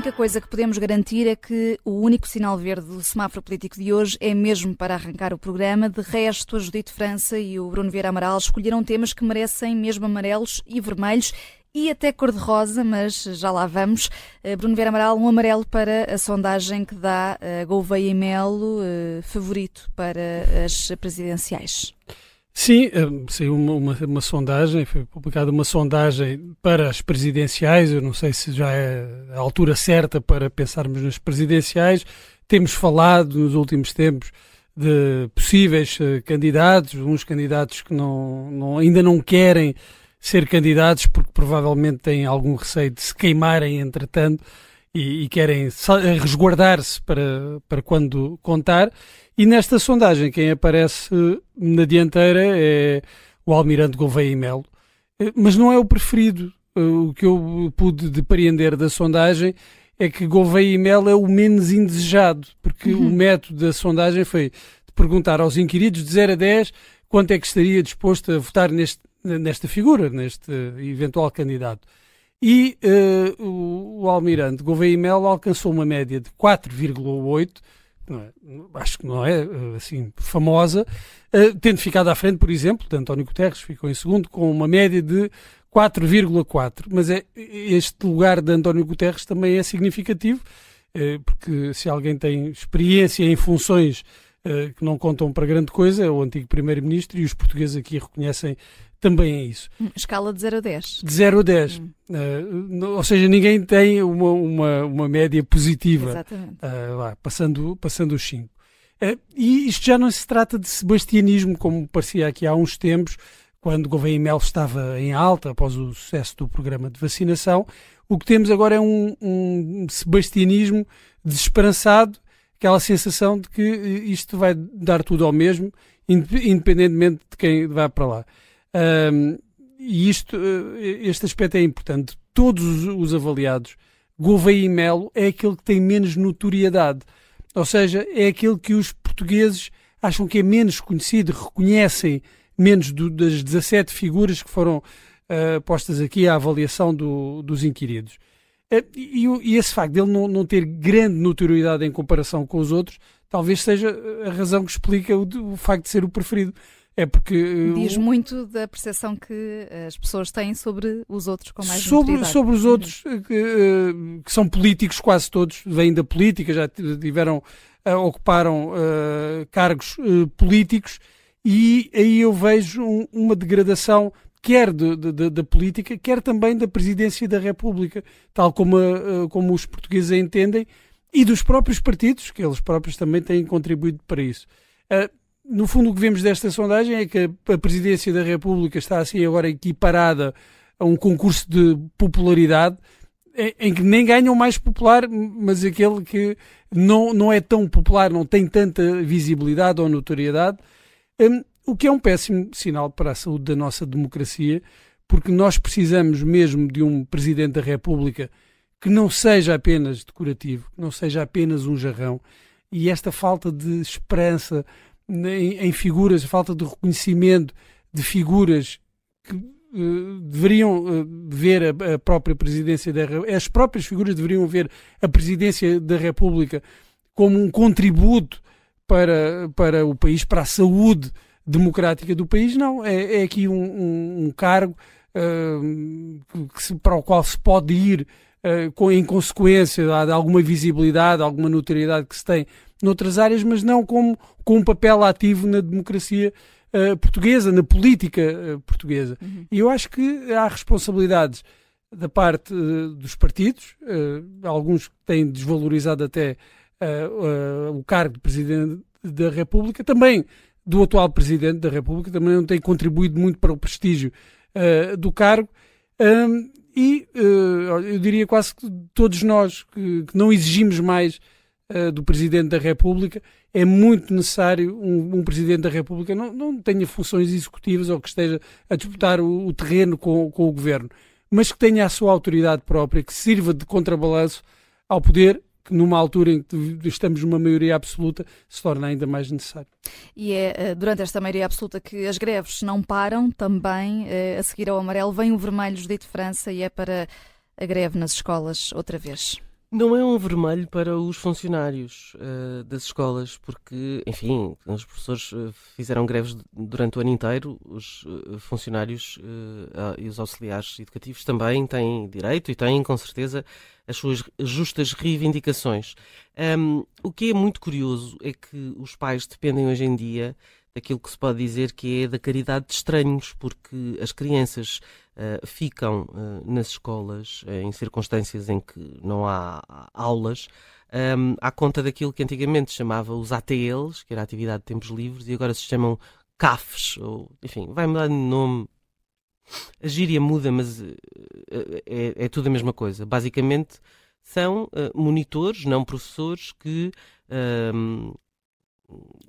única coisa que podemos garantir é que o único sinal verde do semáforo político de hoje é mesmo para arrancar o programa. De resto, a Judite França e o Bruno Vieira Amaral escolheram temas que merecem mesmo amarelos e vermelhos e até cor-de-rosa, mas já lá vamos. Eh, Bruno Vieira Amaral, um amarelo para a sondagem que dá eh, Gouveia e Melo eh, favorito para as presidenciais. Sim, saiu uma, uma, uma, sondagem, foi publicada uma sondagem para as presidenciais. Eu não sei se já é a altura certa para pensarmos nas presidenciais. Temos falado nos últimos tempos de possíveis candidatos, uns candidatos que não, não, ainda não querem ser candidatos porque provavelmente têm algum receio de se queimarem entretanto e, e querem resguardar-se para, para quando contar. E nesta sondagem, quem aparece na dianteira é o Almirante Gouveia e Melo, eh, mas não é o preferido. Eh, o que eu pude depreender da sondagem é que Gouveia e Melo é o menos indesejado, porque uhum. o método da sondagem foi de perguntar aos inquiridos de 0 a 10 quanto é que estaria disposto a votar neste, nesta figura, neste eventual candidato. E uh, o, o, Almirante Gouveia e Melo alcançou uma média de 4,8, é, acho que não é eh, assim famosa, uh, tendo ficado à frente, por exemplo, de António Guterres, ficou em segundo com uma média de 4,4. Mas é, este lugar de António Guterres também é significativo, uh, porque se alguém tem experiência em funções que não contam para grande coisa, é o antigo primeiro-ministro, e os portugueses aqui reconhecem também é isso. Escala de 0 a 10. De 0 a 10. Hum. Uh, ou seja, ninguém tem uma, uma, uma média positiva. Exatamente. Uh, passando, passando os 5. Uh, eh, e isto já não se trata de sebastianismo, como parecia aqui há uns tempos, quando Gouveia e Mel estava em alta após o sucesso do programa de vacinação. O que temos agora é um, um sebastianismo desesperançado, aquela sensação de que isto vai dar tudo ao mesmo, independentemente de quem vá para lá. E isto, eh, este aspecto é importante. Todos os avaliados, Gouveia e Melo é aquele que tem menos notoriedade. Ou seja, é aquele que os portugueses acham que é menos conhecido, reconhecem menos do, das 17 figuras que foram uh, postas aqui à avaliação do, dos inquiridos. Uh, e, e, esse facto dele não, não, ter grande notoriedade em comparação com os outros, talvez seja a razão que explica o, o facto de ser o preferido. É porque. Eh, Diz muito da percepção que as pessoas têm sobre os outros com mais sobre, sobre os outros, uhum. que, eh, que, são políticos, quase todos, vêm da política, já tiveram, ocuparam uh, cargos uh, políticos, e aí eu vejo um, uma degradação quer da política, quer também da presidência da República, tal como, como os portugueses a entendem, e dos próprios partidos, que eles próprios também têm contribuído para isso. Uh, no fundo, o que vemos desta sondagem é que a presidência da República está assim agora equiparada a um concurso de popularidade em que nem ganham mais popular, mas aquele que não, não é tão popular, não tem tanta visibilidade ou notoriedade, um, o que é um péssimo sinal para a saúde da nossa democracia, porque nós precisamos mesmo de um Presidente da República que não seja apenas decorativo, que não seja apenas um jarrão, e esta falta de esperança, em, figuras, falta de reconhecimento de figuras que uh, deveriam uh, ver a, a, própria presidência da as próprias figuras deveriam ver a presidência da República como um contributo para, para o país, para a saúde democrática do país, não. É, é aqui um, um, um cargo uh, que se, para o qual se pode ir com, em consequência de alguma visibilidade, alguma notoriedade que se tem noutras áreas, mas não como com um papel ativo na democracia uh, portuguesa, na política uh, portuguesa. Uhum. E eu acho que há responsabilidades da parte uh, dos partidos, alguns que têm desvalorizado até o cargo de Presidente da República, também do atual Presidente da República, também não tem contribuído muito para o prestígio do cargo. Um, e eu diria quase que todos nós que, não exigimos mais uh, do Presidente da República, é muito necessário um, um Presidente da República não, não tenha funções executivas ou que esteja a disputar o, o terreno com, com o Governo, mas que tenha a sua autoridade própria, que sirva de contrabalanço ao poder que numa altura em que estamos numa maioria absoluta se torna ainda mais necessário. E é eh, durante esta maioria absoluta que as greves não param, também eh, a seguir ao amarelo vem o vermelho de França e é para a greve nas escolas outra vez. Não é um vermelho para os funcionários uh, das escolas, porque, enfim, os professores uh, fizeram greves durante o ano inteiro, os uh, funcionários e os auxiliares educativos também têm direito e têm, com certeza, as suas justas reivindicações. Um, o que é muito curioso é que os pais dependem hoje em dia daquilo que se pode dizer que é da caridade de estranhos, porque as crianças uh, ficam uh, nas escolas uh, em circunstâncias em que não há aulas, um, à conta daquilo que antigamente chamava os ATLs, que era a atividade de tempos livres, e agora se chamam CAFs, ou enfim, vai mudar de nome. A gíria muda, mas é, é, tudo a mesma coisa. Basicamente, são monitores, não professores, que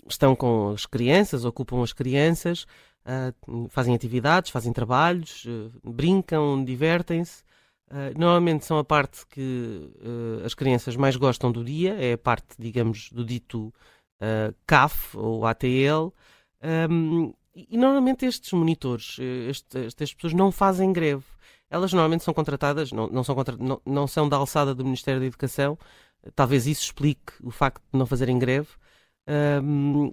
estão com as crianças, ocupam as crianças, uh, fazem atividades, fazem trabalhos, uh, brincam, divertem-se. Uh, normalmente são a parte que as crianças mais gostam do dia, é a parte, digamos, do dito CAF ou ATL. Um, e normalmente estes monitores, este, estas pessoas não fazem greve. Elas normalmente são contratadas, não, não, são, contra, não, não são da alçada do Ministério da Educação. Talvez isso explique o facto de não fazerem greve. Um,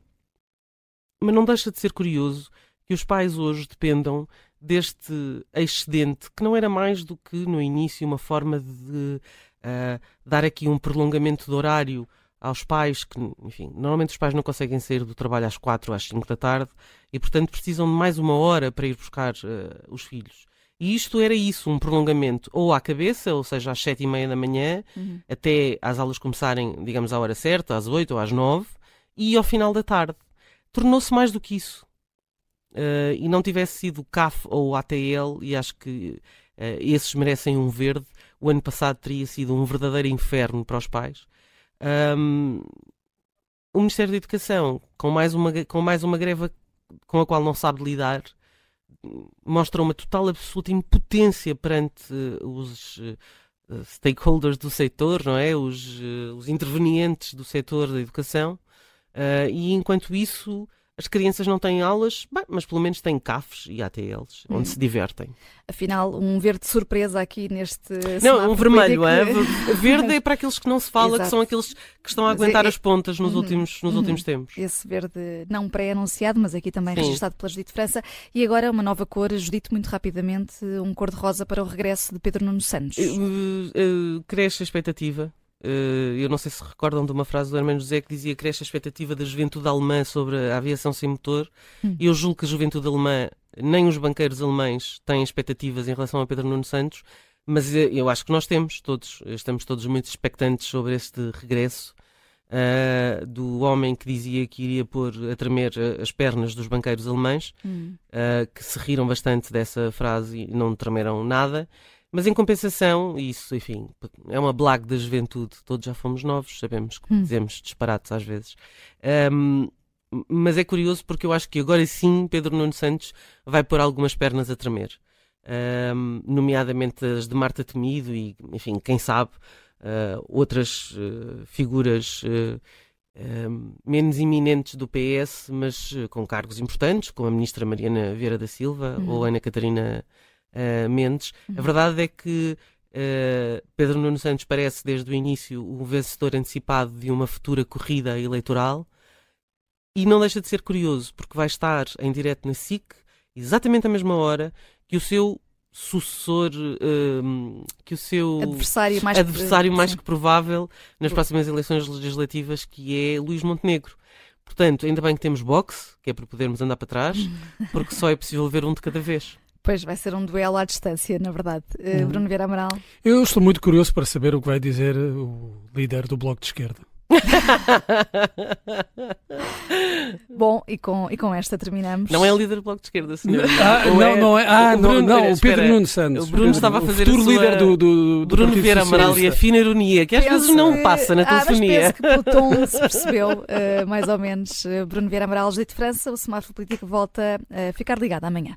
mas não deixa de ser curioso que os pais hoje dependam deste excedente, que não era mais do que no início uma forma de uh, dar aqui um prolongamento de horário aos pais, que, enfim, normalmente os pais não conseguem sair do trabalho às quatro ou às cinco da tarde e, portanto, precisam de mais uma hora para ir buscar uh, os filhos. E isto era isso, um prolongamento ou à cabeça, ou seja, às sete e meia da manhã, uhum. até as aulas começarem, digamos, à hora certa, às oito ou às nove, e ao final da tarde. Tornou-se mais do que isso. Uh, e não tivesse sido o CAF ou o ATL, e acho que uh, esses merecem um verde, o ano passado teria sido um verdadeiro inferno para os pais. Um, o Ministério da Educação, com mais, uma, com mais uma greve com a qual não sabe lidar, mostra uma total absoluta impotência perante uh, os stakeholders do setor, não é? Os, os intervenientes do setor da educação. Uh, e enquanto isso, as crianças não têm aulas, bem, mas pelo menos têm CAFs e ATLs, onde hum. se divertem. Afinal, um verde surpresa aqui neste. Não, um vermelho, é? Verde é para aqueles que não se fala, Exato. que são aqueles que estão a aguentar é, as pontas nos, uhum, últimos, nos uhum. últimos tempos. Esse verde não pré-anunciado, mas aqui também Sim. registado pela Judite França. E agora uma nova cor, Judite, muito rapidamente, um cor-de-rosa para o regresso de Pedro Nuno Santos. Uh, uh, cresce a expectativa eu não sei se recordam de uma frase do Hermano José que dizia que cresce a expectativa da juventude alemã sobre a aviação sem motor. Hum. Eu julgo que a juventude alemã, nem os banqueiros alemães, têm expectativas em relação a Pedro Nuno Santos, mas eh, eu acho que nós temos, todos, estamos todos muito expectantes sobre este regresso uh, do homem que dizia que iria pôr a tremer as pernas dos banqueiros alemães, hum. uh, que se riram bastante dessa frase e não tremeram nada. Mas em compensação, isso, enfim, é uma blague da juventude. Todos já fomos novos, sabemos que hum. dizemos disparates às vezes. Um, mas é curioso porque eu acho que agora sim Pedro Nuno Santos vai pôr algumas pernas a tremer. Um, nomeadamente as de Marta Temido e, enfim, quem sabe, uh, outras uh, figuras uh, menos iminentes do PS, mas com cargos importantes, como a ministra Mariana Vieira da Silva uhum. ou Ana Catarina uh, Mendes. Uhum. A verdade é que uh, Pedro Nuno Santos parece, desde o início, o vencedor antecipado de uma futura corrida eleitoral. E não deixa de ser curioso, porque vai estar em direto na SIC, exatamente à mesma hora que o seu sucessor, uh, que o seu adversário mais, adversário mais que provável nas próximas eleições legislativas, que é Luís Montenegro. Portanto, ainda bem que temos boxe, que é para podermos andar para trás, porque só é possível ver um de cada vez. Pois vai ser um duelo à distância, na verdade. Uh, Bruno Vieira Amaral. Eu estou muito curioso para saber o que vai dizer o líder do Bloco de Esquerda. Bom, e com, e com esta terminamos. Não é o líder do Bloco de Esquerda, senhor. Ah, não, é, não é. Ah, o Bruno, não, não, o Pedro Nuno Santos. O Bruno estava a fazer o futuro líder do, do, do Bruno Vieira Amaral e a fina ironia, que às penso, vezes não passa na telefonia. Ah, que pelo tom se percebeu, uh, mais ou menos. Uh, Bruno Vieira Amaral, de França, o semáforo político volta a ficar ligado amanhã.